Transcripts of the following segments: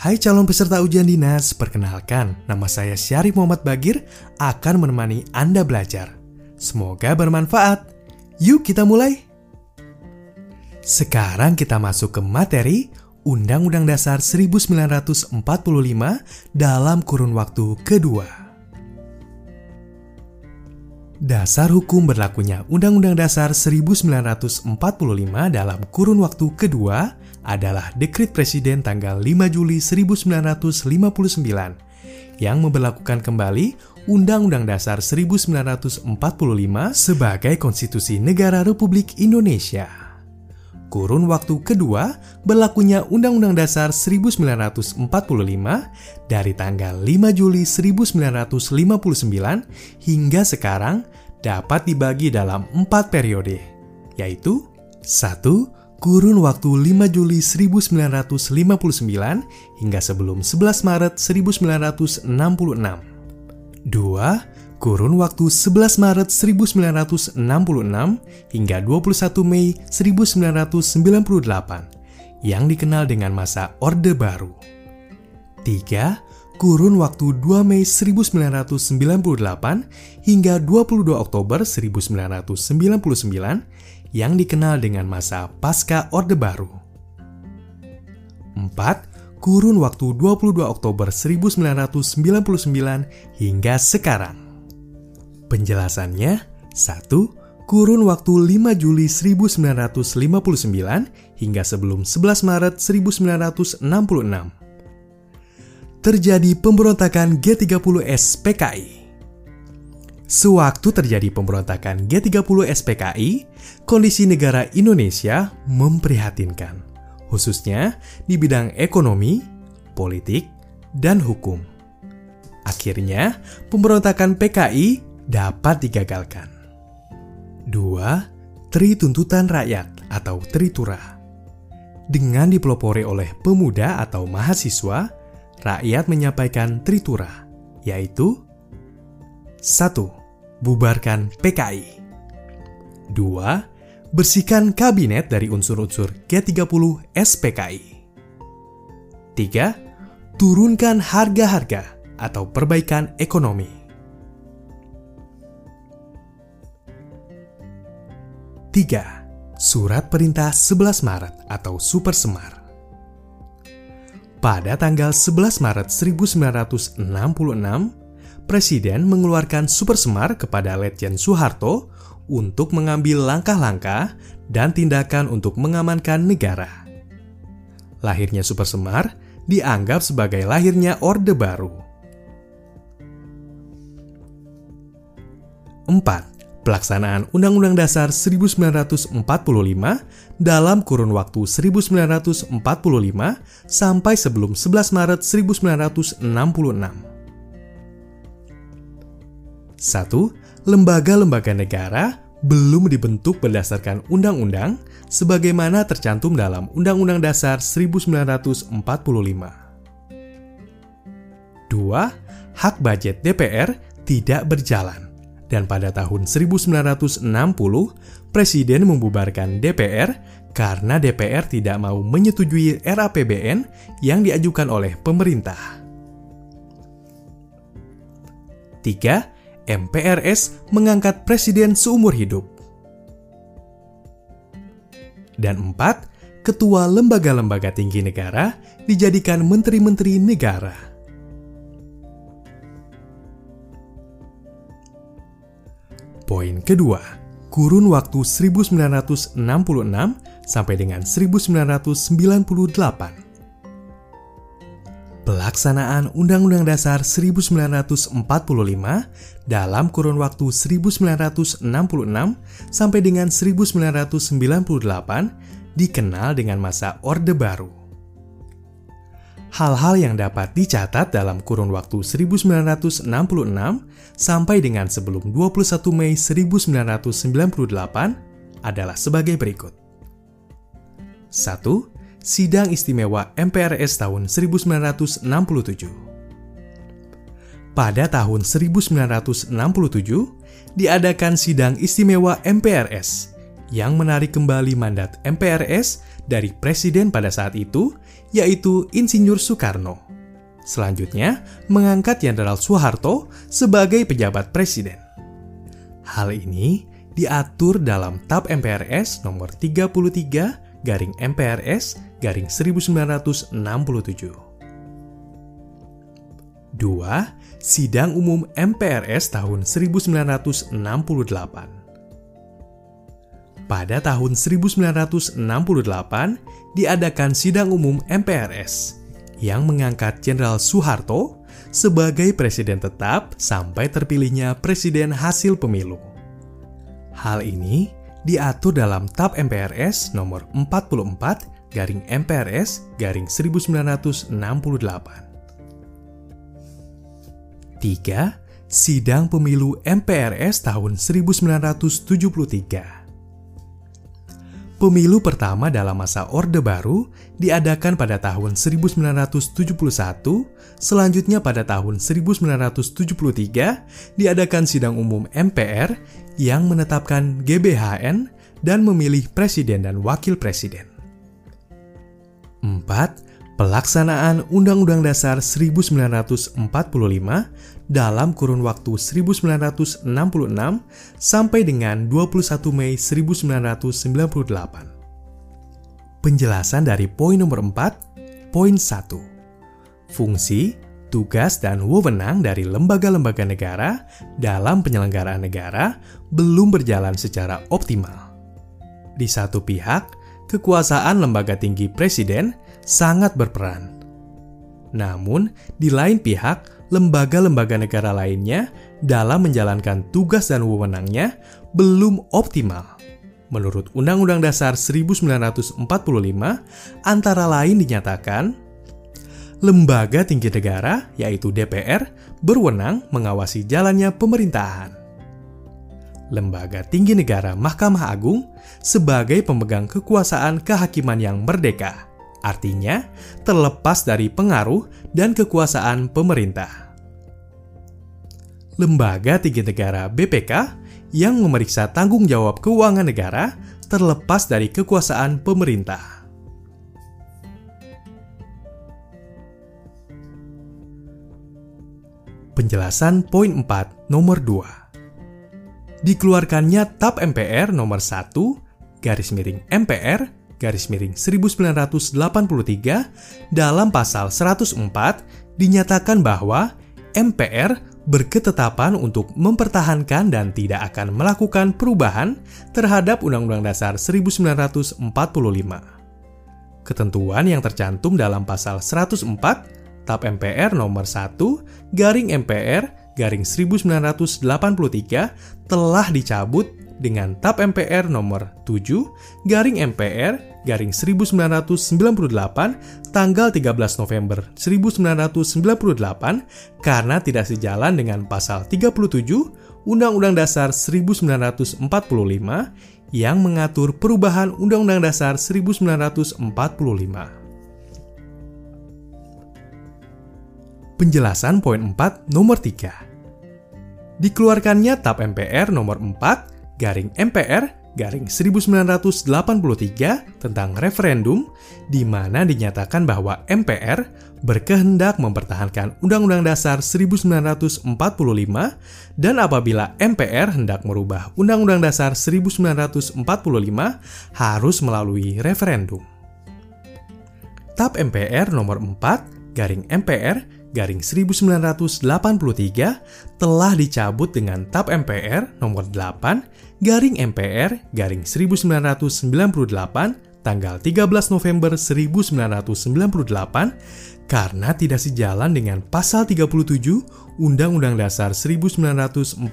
Hai calon peserta ujian dinas, perkenalkan, nama saya Syarif Muhammad Bagir akan menemani Anda belajar. Semoga bermanfaat. Yuk kita mulai. Sekarang kita masuk ke materi Undang-Undang Dasar 1945 dalam kurun waktu kedua. Dasar hukum berlakunya Undang-Undang Dasar 1945 dalam kurun waktu kedua adalah Dekrit Presiden tanggal 5 Juli 1959 yang memperlakukan kembali Undang-Undang Dasar 1945 sebagai konstitusi negara Republik Indonesia. Kurun waktu kedua berlakunya Undang-Undang Dasar 1945 dari tanggal 5 Juli 1959 hingga sekarang dapat dibagi dalam empat periode, yaitu 1. Kurun waktu 5 Juli 1959 hingga sebelum 11 Maret 1966 2 kurun waktu 11 Maret 1966 hingga 21 Mei 1998 yang dikenal dengan masa Orde Baru. 3. Kurun waktu 2 Mei 1998 hingga 22 Oktober 1999 yang dikenal dengan masa Pasca Orde Baru. 4 kurun waktu 22 Oktober 1999 hingga sekarang. Penjelasannya, 1. Kurun waktu 5 Juli 1959 hingga sebelum 11 Maret 1966. Terjadi pemberontakan G30S PKI. Sewaktu terjadi pemberontakan G30 SPKI, kondisi negara Indonesia memprihatinkan, khususnya di bidang ekonomi, politik, dan hukum. Akhirnya, pemberontakan PKI dapat digagalkan. 2. Tri tuntutan rakyat atau tritura. Dengan dipelopori oleh pemuda atau mahasiswa, rakyat menyampaikan tritura, yaitu 1. Bubarkan PKI 2. Bersihkan kabinet dari unsur-unsur G30 SPKI 3. Turunkan harga-harga atau perbaikan ekonomi 3. Surat Perintah 11 Maret atau Super Semar Pada tanggal 11 Maret 1966, Presiden mengeluarkan Super Semar kepada Letjen Soeharto untuk mengambil langkah-langkah dan tindakan untuk mengamankan negara. Lahirnya Super Semar dianggap sebagai lahirnya Orde Baru. 4 pelaksanaan Undang-Undang Dasar 1945 dalam kurun waktu 1945 sampai sebelum 11 Maret 1966. 1. Lembaga-lembaga negara belum dibentuk berdasarkan undang-undang sebagaimana tercantum dalam Undang-Undang Dasar 1945. 2. Hak budget DPR tidak berjalan dan pada tahun 1960 Presiden membubarkan DPR karena DPR tidak mau menyetujui RAPBN yang diajukan oleh pemerintah. 3. MPRS mengangkat presiden seumur hidup. Dan 4. Ketua lembaga-lembaga tinggi negara dijadikan menteri-menteri negara. Poin kedua, kurun waktu 1966 sampai dengan 1998. Pelaksanaan Undang-Undang Dasar 1945 dalam kurun waktu 1966 sampai dengan 1998 dikenal dengan masa Orde Baru hal-hal yang dapat dicatat dalam kurun waktu 1966 sampai dengan sebelum 21 Mei 1998 adalah sebagai berikut. 1. Sidang Istimewa MPRS tahun 1967 Pada tahun 1967, diadakan Sidang Istimewa MPRS yang menarik kembali mandat MPRS dari presiden pada saat itu, yaitu Insinyur Soekarno. Selanjutnya, mengangkat Jenderal Soeharto sebagai pejabat presiden. Hal ini diatur dalam TAP MPRS nomor 33 garing MPRS garing 1967. 2. Sidang Umum MPRS tahun 1968 Pada tahun 1968, diadakan Sidang Umum MPRS yang mengangkat Jenderal Soeharto sebagai presiden tetap sampai terpilihnya presiden hasil pemilu. Hal ini diatur dalam TAP MPRS nomor 44 garing MPRS garing 1968. 3. Sidang Pemilu MPRS tahun 1973 Pemilu pertama dalam masa Orde Baru diadakan pada tahun 1971, selanjutnya pada tahun 1973 diadakan sidang umum MPR yang menetapkan GBHN dan memilih presiden dan wakil presiden. 4 pelaksanaan Undang-Undang Dasar 1945 dalam kurun waktu 1966 sampai dengan 21 Mei 1998. Penjelasan dari poin nomor 4, poin 1. Fungsi, tugas, dan wewenang dari lembaga-lembaga negara dalam penyelenggaraan negara belum berjalan secara optimal. Di satu pihak, kekuasaan lembaga tinggi presiden sangat berperan. Namun, di lain pihak, lembaga-lembaga negara lainnya dalam menjalankan tugas dan wewenangnya belum optimal. Menurut Undang-Undang Dasar 1945, antara lain dinyatakan, lembaga tinggi negara, yaitu DPR, berwenang mengawasi jalannya pemerintahan. Lembaga tinggi negara Mahkamah Agung sebagai pemegang kekuasaan kehakiman yang merdeka artinya terlepas dari pengaruh dan kekuasaan pemerintah. Lembaga Tinggi Negara BPK yang memeriksa tanggung jawab keuangan negara terlepas dari kekuasaan pemerintah. Penjelasan poin 4 nomor 2 Dikeluarkannya TAP MPR nomor 1 garis miring MPR garis miring 1983 dalam pasal 104 dinyatakan bahwa MPR berketetapan untuk mempertahankan dan tidak akan melakukan perubahan terhadap Undang-Undang Dasar 1945. Ketentuan yang tercantum dalam pasal 104 TAP MPR nomor 1 garing MPR garing 1983 telah dicabut dengan TAP MPR nomor 7 garing MPR garing 1998 tanggal 13 November 1998 karena tidak sejalan dengan pasal 37 Undang-Undang Dasar 1945 yang mengatur perubahan Undang-Undang Dasar 1945. Penjelasan poin 4 nomor 3. Dikeluarkannya TAP MPR nomor 4 garing MPR garing 1983 tentang referendum di mana dinyatakan bahwa MPR berkehendak mempertahankan Undang-Undang Dasar 1945 dan apabila MPR hendak merubah Undang-Undang Dasar 1945 harus melalui referendum. TAP MPR nomor 4 garing MPR garing 1983 telah dicabut dengan TAP MPR nomor 8 garing MPR garing 1998 tanggal 13 November 1998 karena tidak sejalan dengan pasal 37 Undang-Undang Dasar 1945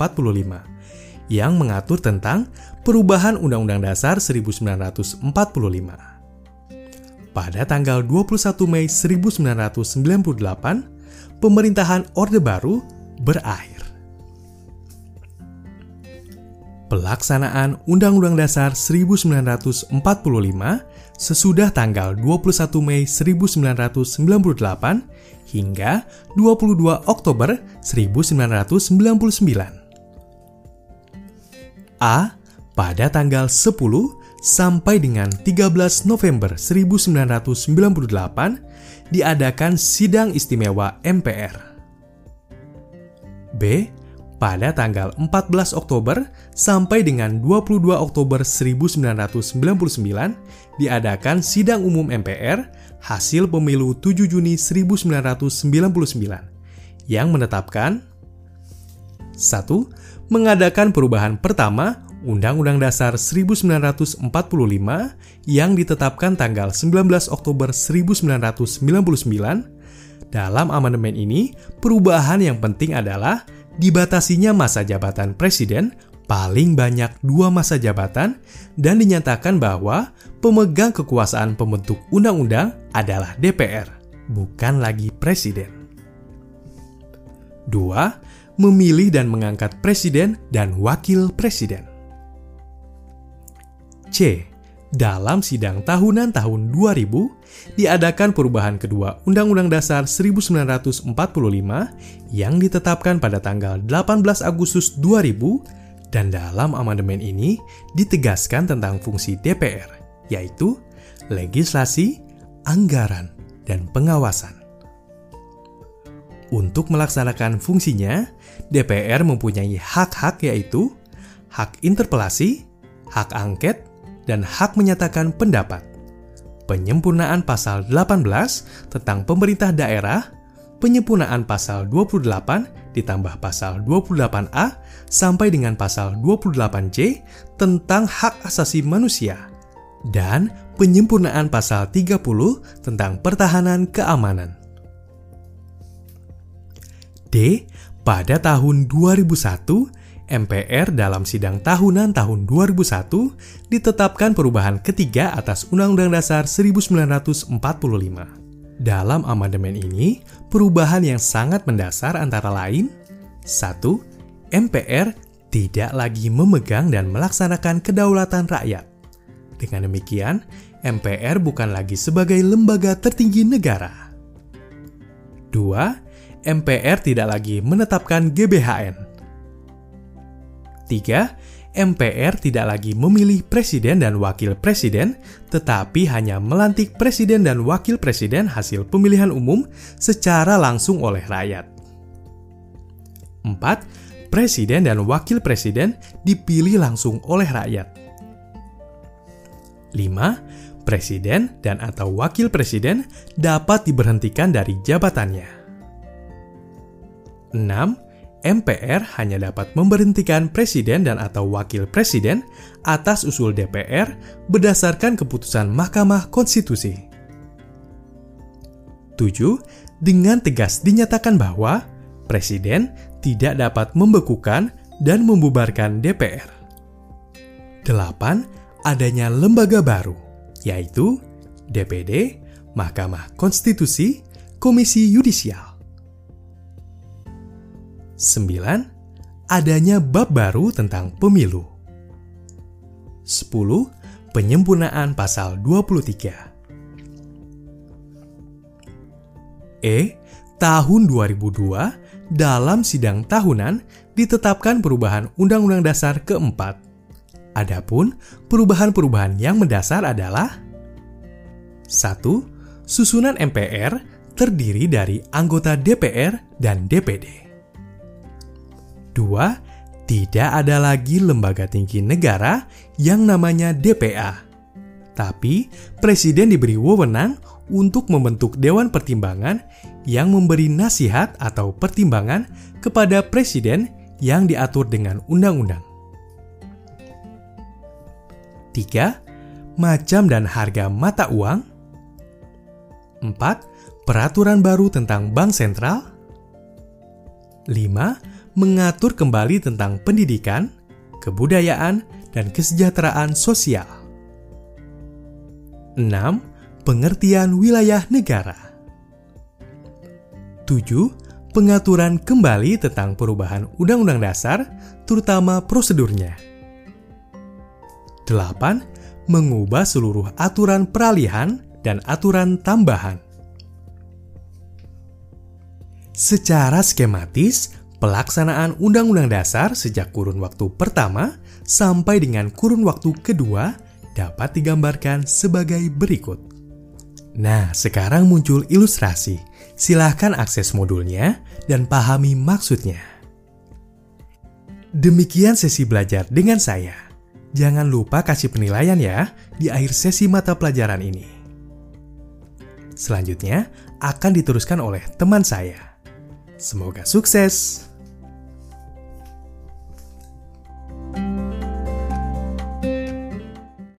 yang mengatur tentang perubahan Undang-Undang Dasar 1945 pada tanggal 21 Mei 1998, pemerintahan Orde Baru berakhir. Pelaksanaan Undang-Undang Dasar 1945 sesudah tanggal 21 Mei 1998 hingga 22 Oktober 1999. A. pada tanggal 10 sampai dengan 13 November 1998 diadakan sidang istimewa MPR. B. Pada tanggal 14 Oktober sampai dengan 22 Oktober 1999 diadakan sidang umum MPR hasil pemilu 7 Juni 1999 yang menetapkan 1. Mengadakan perubahan pertama Undang-Undang Dasar 1945 yang ditetapkan tanggal 19 Oktober 1999. Dalam amandemen ini, perubahan yang penting adalah dibatasinya masa jabatan presiden paling banyak dua masa jabatan dan dinyatakan bahwa pemegang kekuasaan pembentuk undang-undang adalah DPR, bukan lagi presiden. 2. Memilih dan mengangkat presiden dan wakil presiden. C. Dalam sidang tahunan tahun 2000, diadakan perubahan kedua Undang-Undang Dasar 1945 yang ditetapkan pada tanggal 18 Agustus 2000 dan dalam amandemen ini ditegaskan tentang fungsi DPR, yaitu legislasi, anggaran, dan pengawasan. Untuk melaksanakan fungsinya, DPR mempunyai hak-hak yaitu hak interpelasi, hak angket, dan hak menyatakan pendapat. Penyempurnaan pasal 18 tentang pemerintah daerah, penyempurnaan pasal 28 ditambah pasal 28A sampai dengan pasal 28C tentang hak asasi manusia, dan penyempurnaan pasal 30 tentang pertahanan keamanan. D. Pada tahun 2001, MPR dalam sidang tahunan tahun 2001 ditetapkan perubahan ketiga atas Undang-Undang Dasar 1945. Dalam amandemen ini, perubahan yang sangat mendasar antara lain 1. MPR tidak lagi memegang dan melaksanakan kedaulatan rakyat. Dengan demikian, MPR bukan lagi sebagai lembaga tertinggi negara. 2. MPR tidak lagi menetapkan GBHN 3. MPR tidak lagi memilih presiden dan wakil presiden, tetapi hanya melantik presiden dan wakil presiden hasil pemilihan umum secara langsung oleh rakyat. 4. Presiden dan wakil presiden dipilih langsung oleh rakyat. 5. Presiden dan atau wakil presiden dapat diberhentikan dari jabatannya. 6 MPR hanya dapat memberhentikan presiden dan atau wakil presiden atas usul DPR berdasarkan keputusan Mahkamah Konstitusi. 7. Dengan tegas dinyatakan bahwa presiden tidak dapat membekukan dan membubarkan DPR. 8. Adanya lembaga baru, yaitu DPD, Mahkamah Konstitusi, Komisi Yudisial. 9. Adanya bab baru tentang pemilu. 10. Penyempurnaan pasal 23. E. Tahun 2002, dalam sidang tahunan ditetapkan perubahan Undang-Undang Dasar keempat. Adapun perubahan-perubahan yang mendasar adalah 1. Susunan MPR terdiri dari anggota DPR dan DPD. Kedua, tidak ada lagi lembaga tinggi negara yang namanya DPA. Tapi, presiden diberi wewenang untuk membentuk dewan pertimbangan yang memberi nasihat atau pertimbangan kepada presiden yang diatur dengan undang-undang. 3. Macam dan harga mata uang 4. Peraturan baru tentang bank sentral 5 mengatur kembali tentang pendidikan, kebudayaan, dan kesejahteraan sosial. 6. Pengertian wilayah negara. 7. Pengaturan kembali tentang perubahan Undang-Undang Dasar, terutama prosedurnya. 8. Mengubah seluruh aturan peralihan dan aturan tambahan. Secara skematis, Pelaksanaan Undang-Undang Dasar sejak kurun waktu pertama sampai dengan kurun waktu kedua dapat digambarkan sebagai berikut. Nah, sekarang muncul ilustrasi. Silahkan akses modulnya dan pahami maksudnya. Demikian sesi belajar dengan saya. Jangan lupa kasih penilaian ya di akhir sesi mata pelajaran ini. Selanjutnya akan diteruskan oleh teman saya. Semoga sukses!